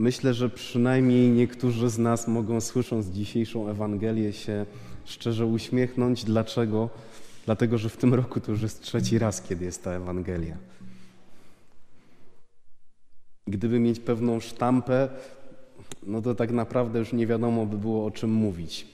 myślę, że przynajmniej niektórzy z nas mogą, słysząc dzisiejszą Ewangelię, się szczerze uśmiechnąć. Dlaczego? Dlatego, że w tym roku to już jest trzeci raz, kiedy jest ta Ewangelia. Gdyby mieć pewną sztampę, no to tak naprawdę już nie wiadomo by było o czym mówić.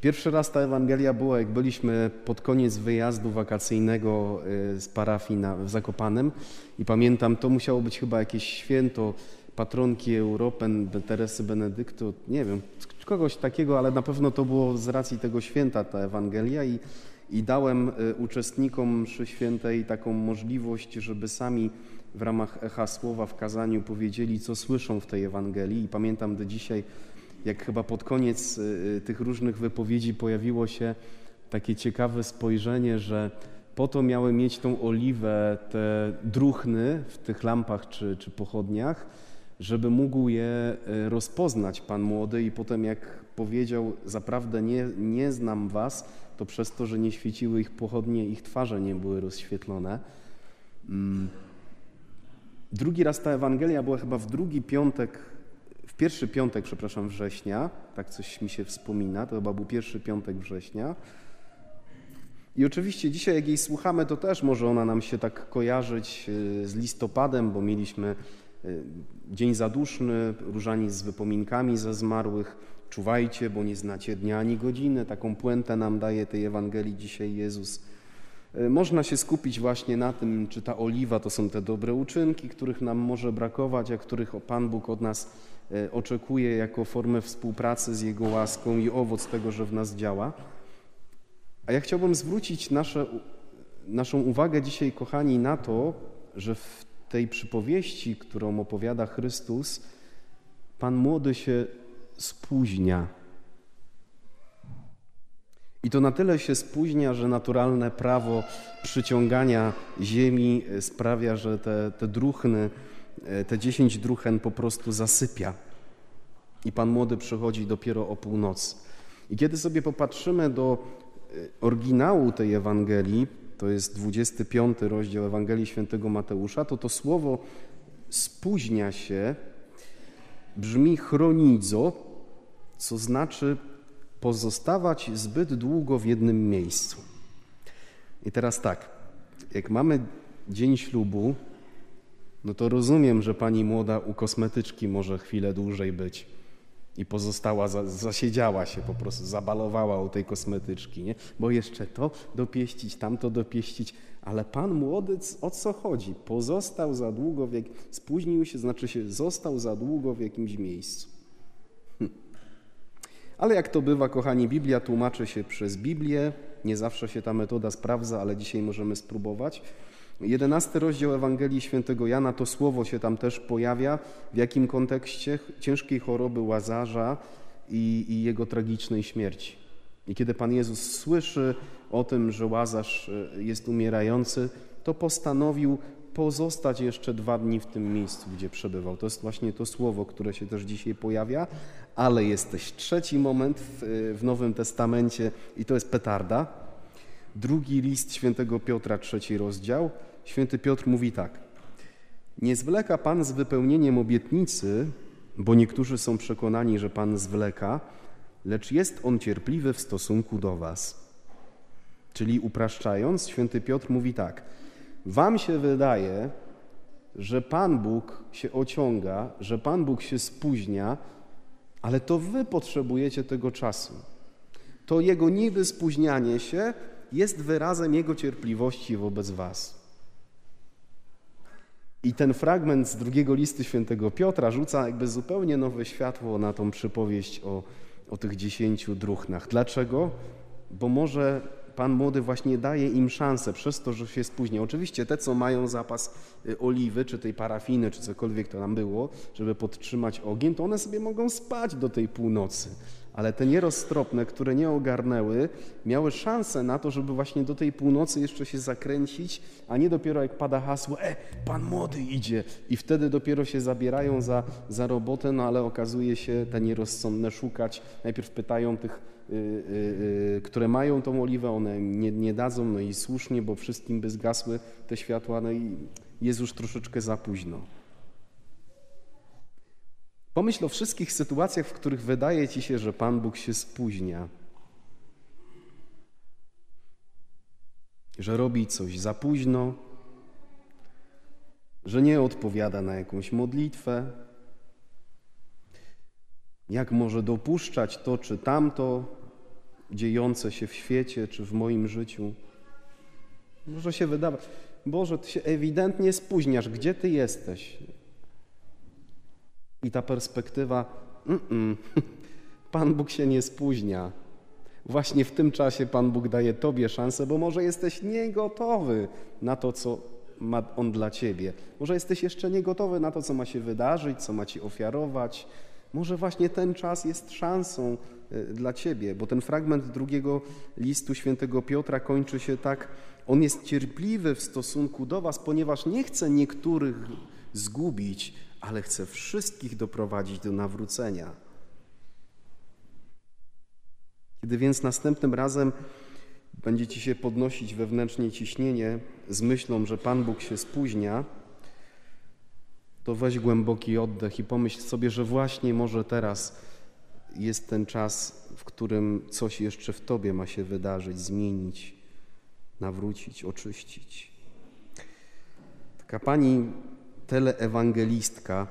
Pierwszy raz ta Ewangelia była, jak byliśmy pod koniec wyjazdu wakacyjnego y, z parafii na, w Zakopanem i pamiętam, to musiało być chyba jakieś święto patronki Europen, Teresy Benedyktu, nie wiem, kogoś takiego, ale na pewno to było z racji tego święta ta Ewangelia i, i dałem y, uczestnikom mszy świętej taką możliwość, żeby sami w ramach echa słowa w kazaniu powiedzieli, co słyszą w tej Ewangelii. I pamiętam do dzisiaj, jak chyba pod koniec y, y, tych różnych wypowiedzi pojawiło się takie ciekawe spojrzenie, że po to miały mieć tą oliwę, te druchny w tych lampach czy, czy pochodniach, żeby mógł je y, rozpoznać Pan młody i potem jak powiedział, zaprawdę nie, nie znam was, to przez to, że nie świeciły ich pochodnie, ich twarze nie były rozświetlone. Mm. Drugi raz ta Ewangelia była chyba w drugi piątek w pierwszy piątek, przepraszam, września, tak coś mi się wspomina, to chyba był pierwszy piątek września. I oczywiście dzisiaj, jak jej słuchamy, to też może ona nam się tak kojarzyć y, z listopadem, bo mieliśmy Dzień Zaduszny, różaniec z wypominkami ze zmarłych. Czuwajcie, bo nie znacie dnia ani godziny. Taką puentę nam daje tej Ewangelii dzisiaj Jezus. Y, można się skupić właśnie na tym, czy ta oliwa to są te dobre uczynki, których nam może brakować, a których Pan Bóg od nas E, oczekuje jako formę współpracy z Jego łaską i owoc tego, że w nas działa. A ja chciałbym zwrócić nasze, naszą uwagę dzisiaj, kochani, na to, że w tej przypowieści, którą opowiada Chrystus, Pan młody się spóźnia. I to na tyle się spóźnia, że naturalne prawo przyciągania ziemi sprawia, że te, te druchny te dziesięć druchen po prostu zasypia. I Pan Młody przychodzi dopiero o północy. I kiedy sobie popatrzymy do e, oryginału tej Ewangelii, to jest 25 rozdział Ewangelii Świętego Mateusza, to to słowo spóźnia się brzmi chronidzo, co znaczy pozostawać zbyt długo w jednym miejscu. I teraz tak, jak mamy dzień ślubu, no to rozumiem, że pani młoda u kosmetyczki może chwilę dłużej być i pozostała, zasiedziała się, po prostu zabalowała u tej kosmetyczki, nie? Bo jeszcze to dopieścić, tamto dopieścić, ale pan młody, o co chodzi? Pozostał za długo, w jak... spóźnił się, znaczy się został za długo w jakimś miejscu. Hm. Ale jak to bywa, kochani, Biblia tłumaczy się przez Biblię. Nie zawsze się ta metoda sprawdza, ale dzisiaj możemy spróbować. Jedenasty rozdział Ewangelii Świętego Jana, to słowo się tam też pojawia. W jakim kontekście? Ciężkiej choroby Łazarza i, i jego tragicznej śmierci. I kiedy Pan Jezus słyszy o tym, że Łazarz e, jest umierający, to postanowił pozostać jeszcze dwa dni w tym miejscu, gdzie przebywał. To jest właśnie to słowo, które się też dzisiaj pojawia, ale jest też trzeci moment w, w Nowym Testamencie i to jest petarda. Drugi list świętego Piotra, trzeci rozdział. Święty Piotr mówi tak. Nie zwleka Pan z wypełnieniem obietnicy, bo niektórzy są przekonani, że Pan zwleka, lecz jest On cierpliwy w stosunku do Was. Czyli upraszczając, święty Piotr mówi tak. Wam się wydaje, że Pan Bóg się ociąga, że Pan Bóg się spóźnia, ale to Wy potrzebujecie tego czasu. To Jego niby spóźnianie się jest wyrazem Jego cierpliwości wobec Was. I ten fragment z drugiego listu świętego Piotra rzuca jakby zupełnie nowe światło na tą przypowieść o, o tych dziesięciu druchnach. Dlaczego? Bo może Pan Młody właśnie daje im szansę przez to, że się spóźnia. Oczywiście te, co mają zapas y, oliwy, czy tej parafiny, czy cokolwiek to tam było, żeby podtrzymać ogień, to one sobie mogą spać do tej północy ale te nieroztropne, które nie ogarnęły, miały szansę na to, żeby właśnie do tej północy jeszcze się zakręcić, a nie dopiero jak pada hasło, e, pan młody idzie i wtedy dopiero się zabierają za, za robotę, no ale okazuje się te nierozsądne szukać. Najpierw pytają tych, y, y, y, które mają tą oliwę, one nie, nie dadzą, no i słusznie, bo wszystkim by zgasły te światła, no i jest już troszeczkę za późno. Pomyśl o wszystkich sytuacjach, w których wydaje ci się, że Pan Bóg się spóźnia. Że robi coś za późno, że nie odpowiada na jakąś modlitwę. Jak może dopuszczać to czy tamto dziejące się w świecie czy w moim życiu? Może się wydawać, Boże, Ty się ewidentnie spóźniasz, gdzie Ty jesteś? I ta perspektywa, mm -mm, Pan Bóg się nie spóźnia. Właśnie w tym czasie Pan Bóg daje Tobie szansę, bo może jesteś niegotowy na to, co ma On dla Ciebie. Może jesteś jeszcze niegotowy na to, co ma się wydarzyć, co ma Ci ofiarować. Może właśnie ten czas jest szansą y, dla Ciebie, bo ten fragment drugiego listu świętego Piotra kończy się tak, on jest cierpliwy w stosunku do Was, ponieważ nie chce niektórych zgubić, ale chce wszystkich doprowadzić do nawrócenia. Kiedy więc następnym razem będzie ci się podnosić wewnętrznie ciśnienie z myślą, że Pan Bóg się spóźnia, to weź głęboki oddech i pomyśl sobie, że właśnie może teraz jest ten czas, w którym coś jeszcze w Tobie ma się wydarzyć, zmienić nawrócić, oczyścić. Taka pani teleewangelistka,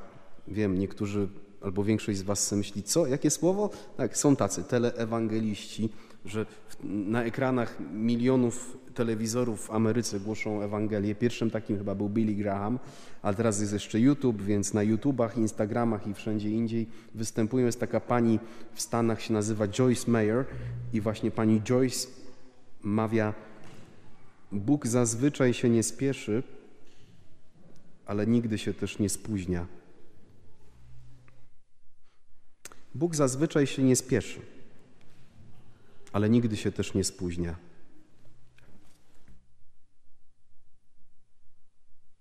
wiem, niektórzy albo większość z Was myśli, co, jakie słowo? Tak, są tacy teleewangeliści, że na ekranach milionów telewizorów w Ameryce głoszą Ewangelię. Pierwszym takim chyba był Billy Graham, ale teraz jest jeszcze YouTube, więc na YouTubach, Instagramach i wszędzie indziej występują. Jest taka pani w Stanach, się nazywa Joyce Mayer i właśnie pani Joyce mawia Bóg zazwyczaj się nie spieszy, ale nigdy się też nie spóźnia. Bóg zazwyczaj się nie spieszy, ale nigdy się też nie spóźnia.